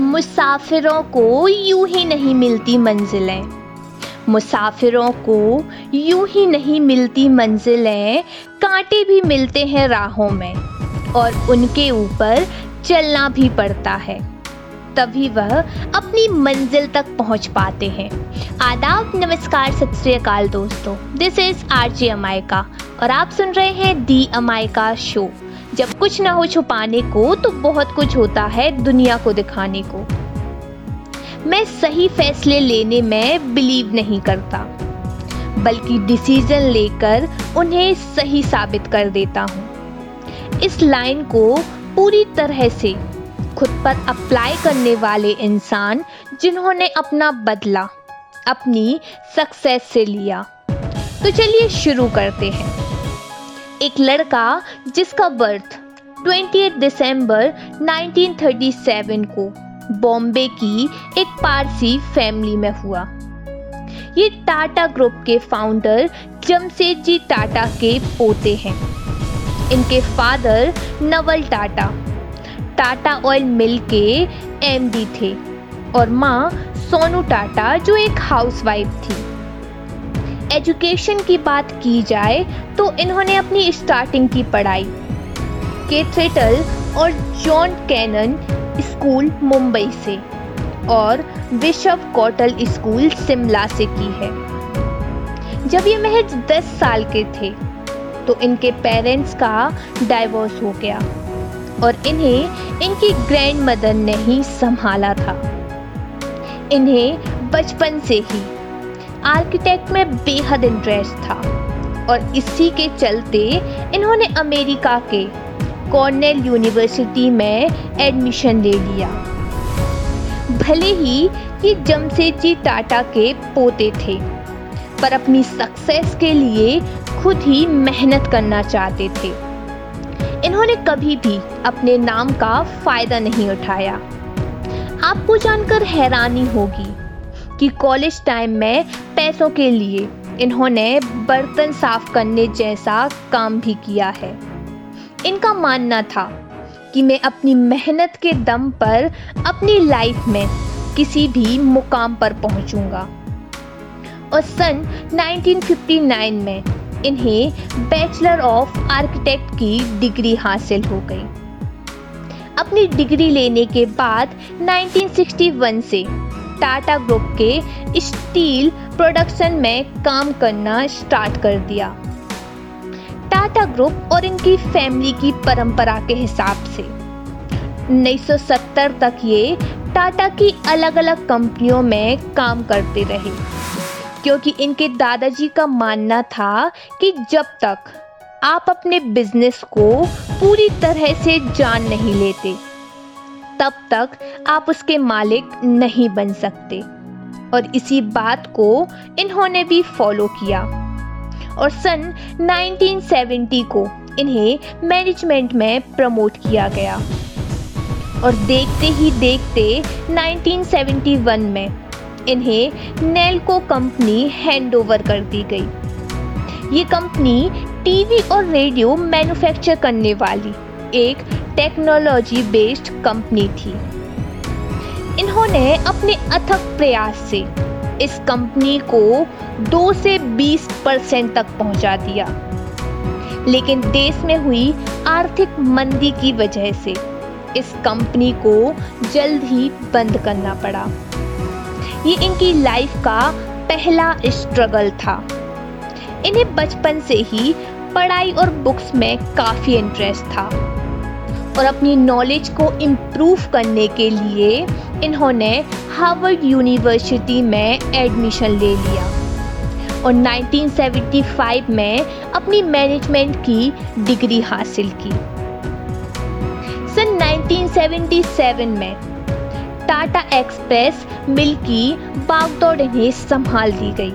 मुसाफिरों को यूँ ही नहीं मिलती मंजिलें। मुसाफिरों को यूँ ही नहीं मिलती मंजिलें, कांटे भी मिलते हैं राहों में, और उनके ऊपर चलना भी पड़ता है। तभी वह अपनी मंजिल तक पहुँच पाते हैं। आदाब, नमस्कार, सत श्रीकाल दोस्तों। This is R J Amayka और आप सुन रहे हैं दी अमायका शो जब कुछ ना हो छुपाने को तो बहुत कुछ होता है दुनिया को दिखाने को। मैं सही फैसले लेने में बिलीव नहीं करता, बल्कि डिसीज़न लेकर उन्हें सही साबित कर देता हूँ। इस लाइन को पूरी तरह से खुद पर अप्लाई करने वाले इंसान जिन्होंने अपना बदला, अपनी सक्सेस से लिया। तो चलिए शुरू करते हैं। एक लड़का जिसका बर्थ 28 दिसंबर 1937 को बॉम्बे की एक पारसी फैमिली में हुआ। ये टाटा ग्रुप के फाउंडर जमशेद जी टाटा के पोते हैं। इनके father Naval Tata Tata oil mill के एमडी थे और माँ सोनू टाटा, जो एक हाउसवाइफ थी। एजुकेशन की बात की जाए तो इन्होंने अपनी स्टार्टिंग की पढ़ाई। केथेटल और जॉन कैनन स्कूल मुंबई से और विश्व कौटल स्कूल शिमला से की है। जब ये महज 10 साल के थे तो इनके पेरेंट्स का डाइवोर्स हो गया और इन्हें इनकी ग्रैंड मदर ने ही संभाला था। इन्हें बचपन से ही आर्किटेक्ट में बेहद इंटरेस्ट था। और इसी के चलते इन्होंने अमेरिका के कॉर्नेल यूनिवर्सिटी में एडमिशन ले लिया। भले ही ये जमशेदजी टाटा के पोते थे, पर अपनी सक्सेस के लिए खुद ही मेहनत करना चाहते थे। इन्होंने कभी भी अपने नाम का फ़ायदा नहीं उठाया। आपको जानकर हैरानी होगी कि कॉलेज टाइम में पैसों के लिए इन्होंने बर्तन साफ़ करने जैसा काम भी किया है। इनका मानना था कि मैं अपनी मेहनत के दम पर अपनी लाइफ में किसी भी मुकाम पर पहुंचूँगा। और सन 1959 में इन्हें बैचलर ऑफ़ आर्किटेक्ट की डिग्री हासिल हो गई। अपनी डिग्री लेने के बाद 1961 से टाटा ग्रुप के स्टील प्रोडक्शन में काम करना स्टार्ट कर दिया। टाटा ग्रुप और इनकी फैमिली की परंपरा के हिसाब से। 1970 तक ये टाटा की अलग अलग कंपनियों में काम करते रहे, क्योंकि इनके दादाजी का मानना था कि जब तक आप अपने बिज़नेस को पूरी तरह से जान नहीं लेते तब तक आप उसके मालिक नहीं बन सकते। और इसी बात को इन्होंने भी फॉलो किया। और सन 1970 को इन्हें मैनेजमेंट में प्रमोट किया गया। और देखते ही देखते 1971 में इन्हें नेल्को कंपनी हैंडओवर कर दी गई। ये कंपनी टीवी और रेडियो मैन्युफैक्चर करने वाली एक टेक्नोलॉजी बेस्ड कंपनी थी। इन्होंने अपने अथक प्रयास से इस कंपनी को दो से बीस परसेंट तक पहुँचा दिया। लेकिन देश में हुई आर्थिक मंदी की वजह से इस कंपनी को जल्द ही बंद करना पड़ा। ये इनकी लाइफ का पहला स्ट्रगल था। इन्हें बचपन से ही पढ़ाई और बुक्स में काफ़ी इंटरेस्ट था। और अपनी नॉलेज को इम्प्रूव करने के लिए इन्होंने हार्वर्ड यूनिवर्सिटी में एडमिशन ले लिया। और 1975 में अपनी मैनेजमेंट की डिग्री हासिल की। सन 1977 में टाटा एक्सप्रेस मिल की बागदौड़ इन्हें संभाल दी गई,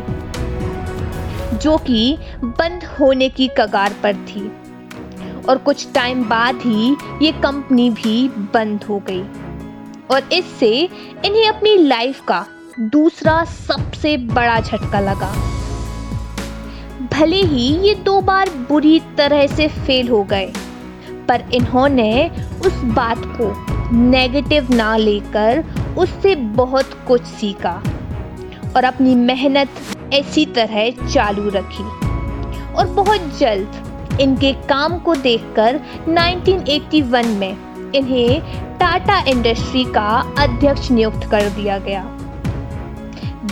जो कि बंद होने की कगार पर थी। और कुछ टाइम बाद ही ये कंपनी भी बंद हो गई। और इससे इन्हें अपनी लाइफ का दूसरा सबसे बड़ा झटका लगा। भले ही ये दो बार बुरी तरह से फेल हो गए, पर इन्होंने उस बात को नेगेटिव ना लेकर उससे बहुत कुछ सीखा और अपनी मेहनत ऐसी तरह चालू रखी। और बहुत जल्द इनके काम को देखकर 1981 में इन्हें टाटा इंडस्ट्री का अध्यक्ष नियुक्त कर दिया गया।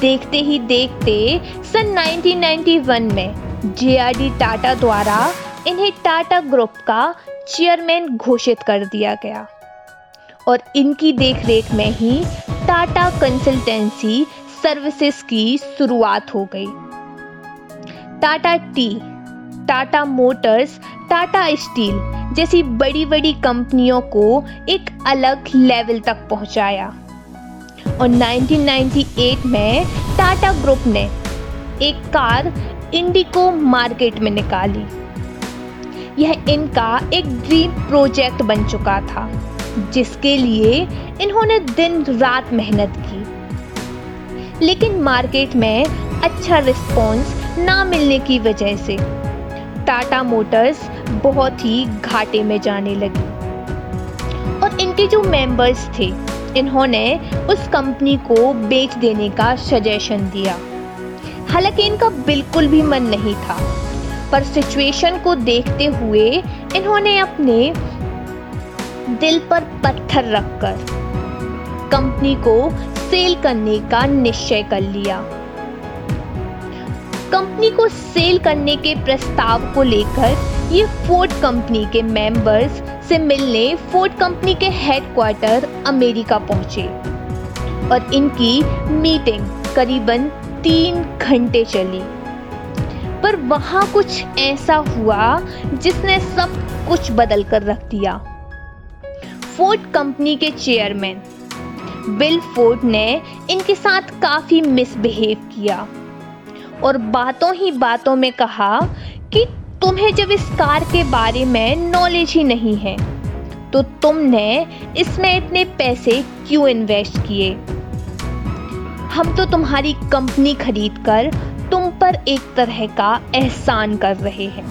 देखते ही देखते सन 1991 में जे टाटा द्वारा इन्हें टाटा ग्रुप का चेयरमैन घोषित कर दिया गया। और इनकी देखरेख में ही टाटा कंसल्टेंसी सर्विसेज़ की शुरुआत हो गई। Tata tea Tata Motors, Tata Steel जैसी बड़ी बड़ी कंपनियों को एक अलग लेवल तक पहुँचाया। और 1998 में टाटा ग्रुप ने एक कार इंडिको मार्केट में निकाली। यह इनका एक ड्रीम प्रोजेक्ट बन चुका था, जिसके लिए इन्होंने दिन रात मेहनत की। लेकिन मार्केट में अच्छा रिस्पॉन्स ना मिलने की वजह से टाटा मोटर्स बहुत ही घाटे में जाने लगी। और इनके जो मेंबर्स थे, इन्होंने उस कंपनी को बेच देने का सजेशन दिया। हालाँकि इनका बिल्कुल भी मन नहीं था, पर सिचुएशन को देखते हुए इन्होंने अपने दिल पर पत्थर रखकर कंपनी को सेल करने का निश्चय कर लिया। कंपनी को सेल करने के प्रस्ताव को लेकर ये फोर्ड कंपनी के मेंबर्स से मिलने फोर्ड कंपनी के हेडक्वार्टर अमेरिका पहुँचे। और इनकी मीटिंग करीबन तीन घंटे चली। पर वहाँ कुछ ऐसा हुआ जिसने सब कुछ बदल कर रख दिया। फोर्ड कंपनी के चेयरमैन बिल फोर्ड ने इनके साथ काफ़ी मिसबिहेव किया। और बातों ही बातों में कहा कि तुम्हें जब इस कार के बारे में नॉलेज ही नहीं है तो तुमने इसमें इतने पैसे क्यों इन्वेस्ट किए? हम तो तुम्हारी कंपनी खरीद कर तुम पर एक तरह का एहसान कर रहे हैं।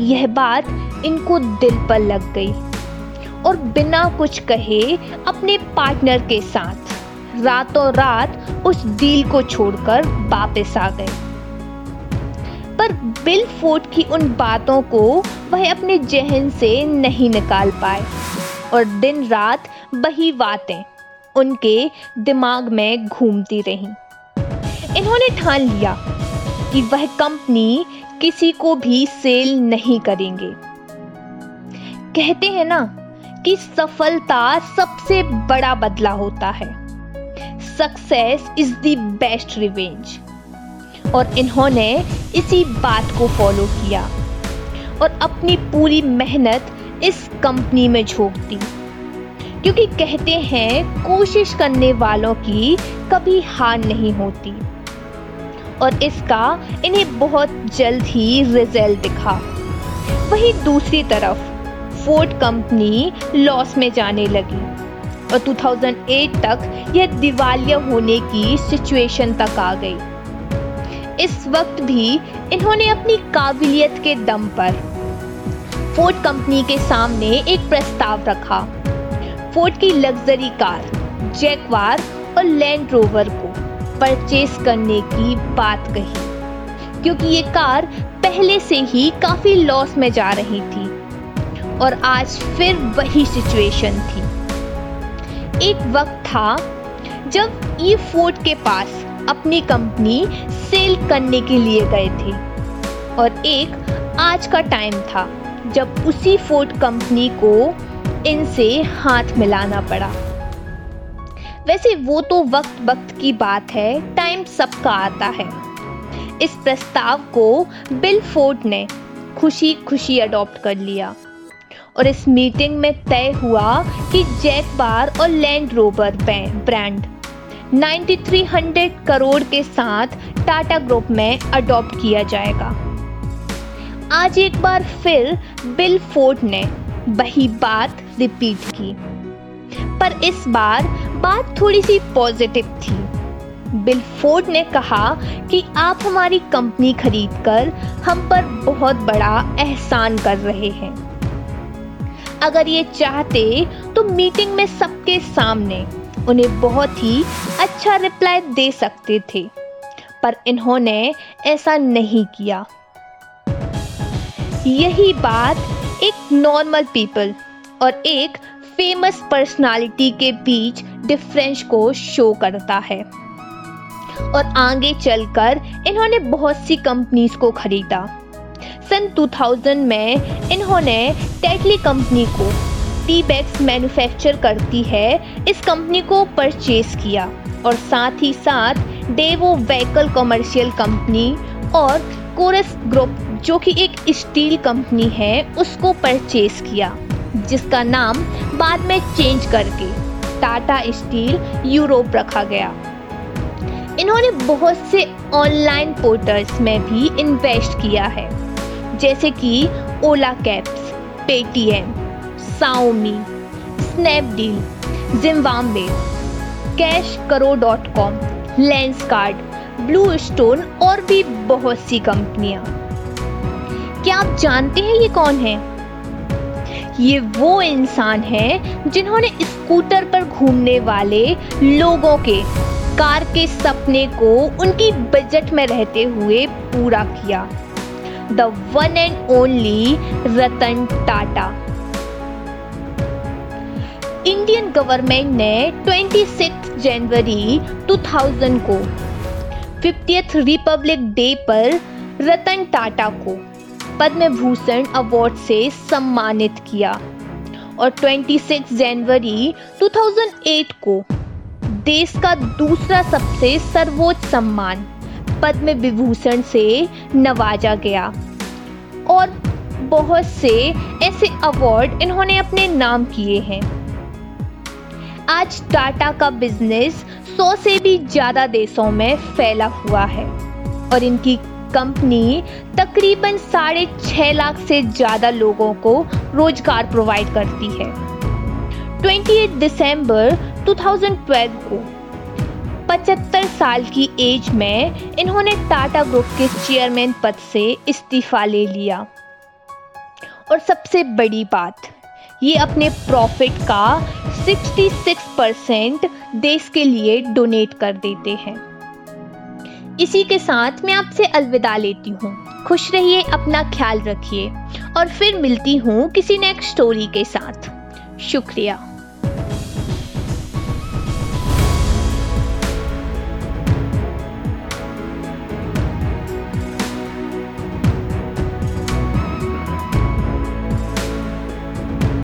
यह बात इनको दिल पर लग गई और बिना कुछ कहे अपने पार्टनर के साथ। रातों रात उस डील को छोड़कर वापस आ गए। पर बिल फोर्ट की उन बातों को वह अपने जहन से नहीं निकाल पाए और दिन रात वही बातें उनके दिमाग में घूमती रहीं। इन्होंने ठान लिया कि वह कंपनी किसी को भी सेल नहीं करेंगे। कहते हैं ना कि सफलता सबसे बड़ा बदला होता है। Success is the best revenge और इन्होंने इसी बात को फॉलो किया और अपनी पूरी मेहनत इस कंपनी में झोंक दी। क्योंकि कहते हैं, कोशिश करने वालों की कभी हार नहीं होती। और इसका इन्हें बहुत जल्द ही रिज़ल्ट दिखा। वहीं दूसरी तरफ़ फोर्ड कंपनी लॉस में जाने लगी। और 2008 तक यह दिवालिया होने की सिचुएशन तक आ गई। इस वक्त भी इन्होंने अपनी काबिलियत के दम पर फोर्ड कंपनी के सामने एक प्रस्ताव रखा। फोर्ड की लग्जरी कार जैकवार और लैंड रोवर को परचेस करने की बात कही, क्योंकि ये कार पहले से ही काफ़ी लॉस में जा रही थी और आज फिर वही सिचुएशन थी। एक वक्त था जब ई फोर्ड के पास अपनी कंपनी सेल करने के लिए गए थे। और एक आज का टाइम था जब उसी फोर्ड कंपनी को इनसे हाथ मिलाना पड़ा। वैसे वो तो वक्त वक्त की बात है, टाइम सबका आता है। इस प्रस्ताव को बिल फोर्ड ने खुशी खुशी अडॉप्ट कर लिया। और इस मीटिंग में तय हुआ कि जैक बार और लैंड रोवर ब्रांड। 9300 करोड़ के साथ टाटा ग्रुप में अडॉप्ट किया जाएगा। आज एक बार फिर बिल फोर्ड ने वही बात रिपीट की। पर इस बार बात थोड़ी सी पॉजिटिव थी। बिल फोर्ड ने कहा कि आप हमारी कंपनी खरीदकर हम पर बहुत बड़ा एहसान कर रहे हैं। अगर ये चाहते तो मीटिंग में सबके सामने उन्हें बहुत ही अच्छा रिप्लाई दे सकते थे, पर इन्होंने ऐसा नहीं किया। यही बात एक नॉर्मल पीपल और एक फ़ेमस पर्सनालिटी के बीच डिफरेंस को शो करता है। और आगे चलकर इन्होंने बहुत सी कंपनीज़ को खरीदा। सन 2000 में इन्होंने टेटली कंपनी को टी बैग्स मैन्युफैक्चर करती है, इस कंपनी को परचेज किया और साथ ही साथ डेवो व्हीकल कमर्शियल कंपनी और कोरस ग्रुप जो कि एक स्टील कंपनी है, उसको परचेज किया, जिसका नाम बाद में चेंज करके टाटा स्टील यूरोप रखा गया। इन्होंने बहुत से ऑनलाइन पोर्टल्स में भी इन्वेस्ट किया है। जैसे कि Ola cabs Paytm, Xiaomi, Snapdeal, Zimbabwe cash करो dot com Lenskart Blue Stone और भी बहुत सी कंपनियाँ। क्या आप जानते हैं ये कौन है? ये वो इंसान है जिन्होंने स्कूटर पर घूमने वाले लोगों के, कार के सपने को उनकी बजट में रहते हुए पूरा किया। The one and only Ratan Tata Indian government ने 26 जनवरी 2000 को फिफ्टियथ रिपब्लिक डे पर रतन टाटा को पद्म भूषण अवार्ड से सम्मानित किया और 26 जनवरी 2008 को देश का दूसरा सबसे सर्वोच्च सम्मान पद्म विभूषण से नवाजा गया। और बहुत से ऐसे अवार्ड इन्होंने अपने नाम किए हैं। आज टाटा का बिज़नेस सौ से भी ज़्यादा देशों में फैला हुआ है। और इनकी कंपनी तकरीबन साढ़े छः लाख से ज़्यादा लोगों को रोज़गार प्रोवाइड करती है। 28 दिसंबर 2012 को 75 साल की एज में इन्होंने टाटा ग्रुप के चेयरमैन पद से इस्तीफा ले लिया। और सबसे बड़ी बात, ये अपने प्रॉफिट का 66 परसेंट देश के लिए डोनेट कर देते हैं। इसी के साथ मैं आपसे अलविदा लेती हूँ। खुश रहिए, अपना ख्याल रखिए। और फिर मिलती हूँ किसी नेक्स्ट स्टोरी के साथ। शुक्रिया।